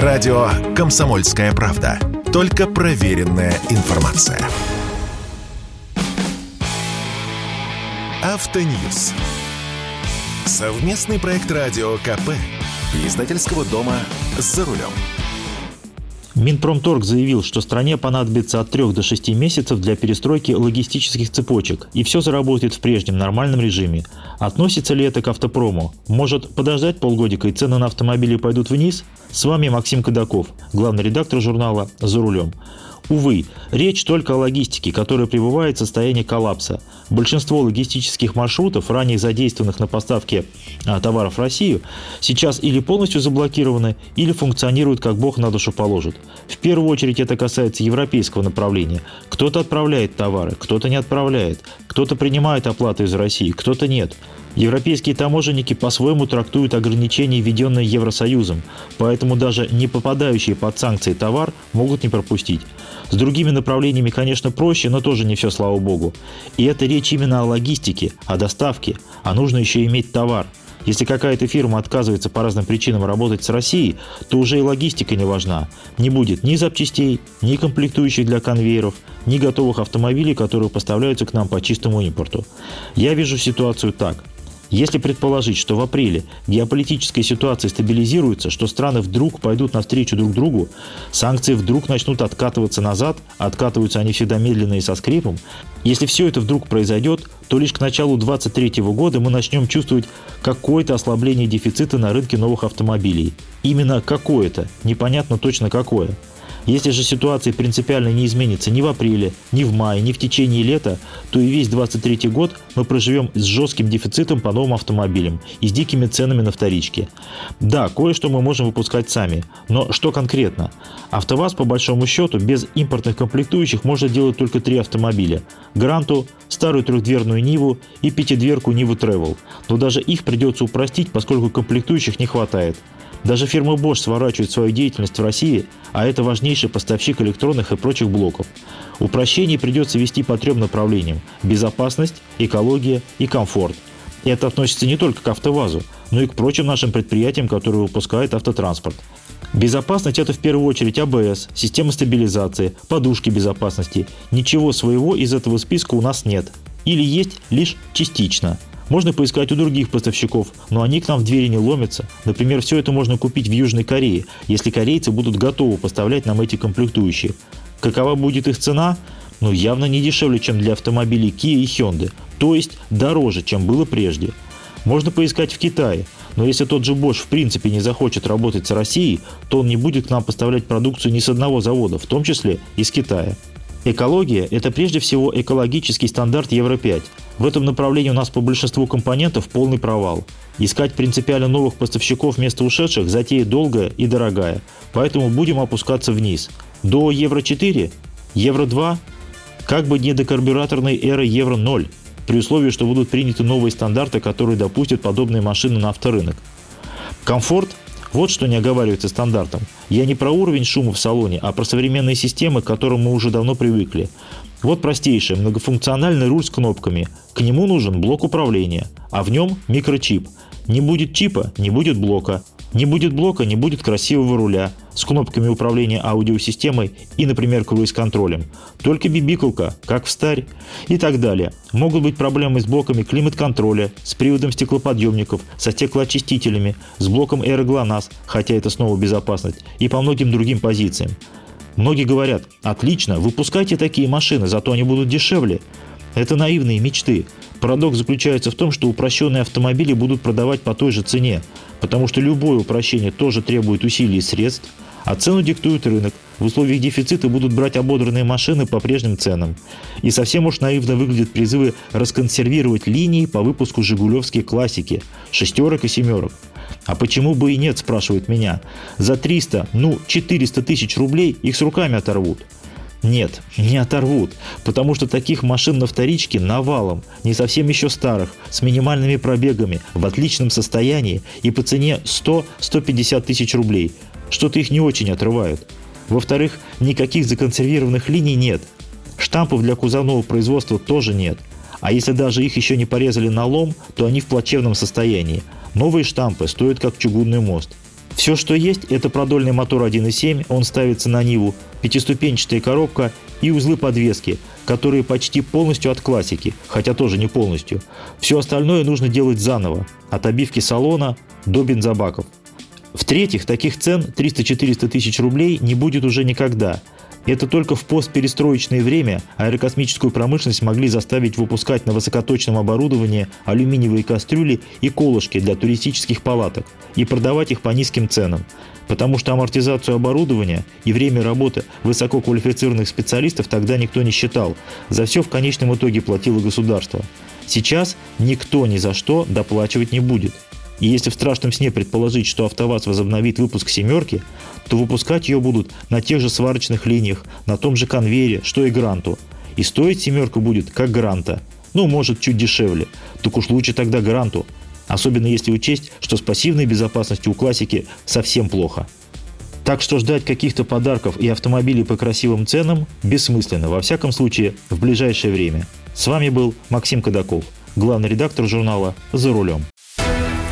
Радио «Комсомольская правда». Только проверенная информация. Автоньюз. Совместный проект радио КП. Издательского дома «За рулем». Минпромторг заявил, что стране понадобится от 3 до 6 месяцев для перестройки логистических цепочек, и все заработает в прежнем нормальном режиме. Относится ли это к автопрому? Может подождать полгодика и цены на автомобили пойдут вниз? С вами Максим Кадаков, главный редактор журнала «За рулем». Увы, речь только о логистике, которая пребывает в состоянии коллапса. Большинство логистических маршрутов, ранее задействованных на поставке а, товаров в Россию, сейчас или полностью заблокированы, или функционируют как бог на душу положит. В первую очередь это касается европейского направления. Кто-то отправляет товары, кто-то не отправляет, кто-то принимает оплату из России, кто-то нет. Европейские таможенники по-своему трактуют ограничения, введенные Евросоюзом, поэтому даже не попадающие под санкции товар могут не пропустить. С другими направлениями, конечно, проще, но тоже не все, слава богу. И это речь именно о логистике, о доставке, а нужно еще иметь товар. Если какая-то фирма отказывается по разным причинам работать с Россией, то уже и логистика не важна. Не будет ни запчастей, ни комплектующих для конвейеров, ни готовых автомобилей, которые поставляются к нам по чистому импорту. Я вижу ситуацию так. Если предположить, что в апреле геополитическая ситуация стабилизируется, что страны вдруг пойдут навстречу друг другу, санкции вдруг начнут откатываться назад, откатываются они всегда медленно и со скрипом, если все это вдруг произойдет, то лишь к началу 2023 года мы начнем чувствовать какое-то ослабление дефицита на рынке новых автомобилей. Именно какое-то, непонятно точно какое – если же ситуация принципиально не изменится ни в апреле, ни в мае, ни в течение лета, то и весь 2023 год мы проживем с жестким дефицитом по новым автомобилям и с дикими ценами на вторичке. Да, кое-что мы можем выпускать сами, но что конкретно? АвтоВАЗ по большому счету без импортных комплектующих может делать только три автомобиля. Гранту, старую трехдверную Ниву и пятидверку Ниву Travel. Но даже их придется упростить, поскольку комплектующих не хватает. Даже фирма Bosch сворачивает свою деятельность в России, а это важнейший поставщик электронных и прочих блоков. Упрощение придется вести по трем направлениям – безопасность, экология и комфорт. И это относится не только к АвтоВАЗу, но и к прочим нашим предприятиям, которые выпускают автотранспорт. Безопасность – это в первую очередь АБС, система стабилизации, подушки безопасности. Ничего своего из этого списка у нас нет. Или есть лишь частично – можно поискать у других поставщиков, но они к нам в двери не ломятся. Например, все это можно купить в Южной Корее, если корейцы будут готовы поставлять нам эти комплектующие. Какова будет их цена? Ну, явно не дешевле, чем для автомобилей Kia и Hyundai, то есть дороже, чем было прежде. Можно поискать в Китае, но если тот же Bosch в принципе не захочет работать с Россией, то он не будет к нам поставлять продукцию ни с одного завода, в том числе из Китая. Экология – это прежде всего экологический стандарт Евро-5. В этом направлении у нас по большинству компонентов полный провал. Искать принципиально новых поставщиков вместо ушедших – затея долгая и дорогая, поэтому будем опускаться вниз. До Евро-4? Евро-2? Как бы не до карбюраторной эры Евро-0, при условии, что будут приняты новые стандарты, которые допустят подобные машины на авторынок. Комфорт вот что не оговаривается стандартом. Я не про уровень шума в салоне, а про современные системы, к которым мы уже давно привыкли. Вот простейший многофункциональный руль с кнопками. К нему нужен блок управления, а в нем микрочип. Не будет чипа – не будет блока. Не будет блока, не будет красивого руля с кнопками управления аудиосистемой и, например, круиз-контролем. Только бибикалка, как в старь и так далее. Могут быть проблемы с блоками климат-контроля, с приводом стеклоподъемников, со стеклоочистителями, с блоком аэроглонасс, хотя это снова безопасность, и по многим другим позициям. Многие говорят, отлично, выпускайте такие машины, зато они будут дешевле. Это наивные мечты. Парадокс заключается в том, что упрощенные автомобили будут продавать по той же цене, потому что любое упрощение тоже требует усилий и средств, а цену диктует рынок. В условиях дефицита будут брать ободранные машины по прежним ценам. И совсем уж наивно выглядят призывы расконсервировать линии по выпуску «Жигулевские классики» – шестерок и семерок. А почему бы и нет, спрашивают меня. За 300, ну 400 тысяч рублей их с руками оторвут. Нет, не оторвут, потому что таких машин на вторичке навалом, не совсем еще старых, с минимальными пробегами, в отличном состоянии и по цене 100-150 тысяч рублей. Что-то их не очень отрывают. Во-вторых, никаких законсервированных линий нет. Штампов для кузовного производства тоже нет. А если даже их еще не порезали на лом, то они в плачевном состоянии. Новые штампы стоят как чугунный мост. Все, что есть, это продольный мотор 1.7, он ставится на Ниву, пятиступенчатая коробка и узлы подвески, которые почти полностью от классики, хотя тоже не полностью. Все остальное нужно делать заново, от обивки салона до бензобаков. В-третьих, таких цен 300-400 тысяч рублей не будет уже никогда. Это только в постперестроечное время аэрокосмическую промышленность могли заставить выпускать на высокоточном оборудовании алюминиевые кастрюли и колышки для туристических палаток и продавать их по низким ценам. Потому что амортизацию оборудования и время работы высококвалифицированных специалистов тогда никто не считал. За все в конечном итоге платило государство. Сейчас никто ни за что доплачивать не будет. И если в страшном сне предположить, что АвтоВАЗ возобновит выпуск «семерки», то выпускать ее будут на тех же сварочных линиях, на том же конвейере, что и «Гранту». И стоить «семерка» будет как «Гранта». Ну, может, чуть дешевле. Так уж лучше тогда «Гранту». Особенно если учесть, что с пассивной безопасностью у классики совсем плохо. Так что ждать каких-то подарков и автомобилей по красивым ценам бессмысленно, во всяком случае, в ближайшее время. С вами был Максим Кадаков, главный редактор журнала «За рулем».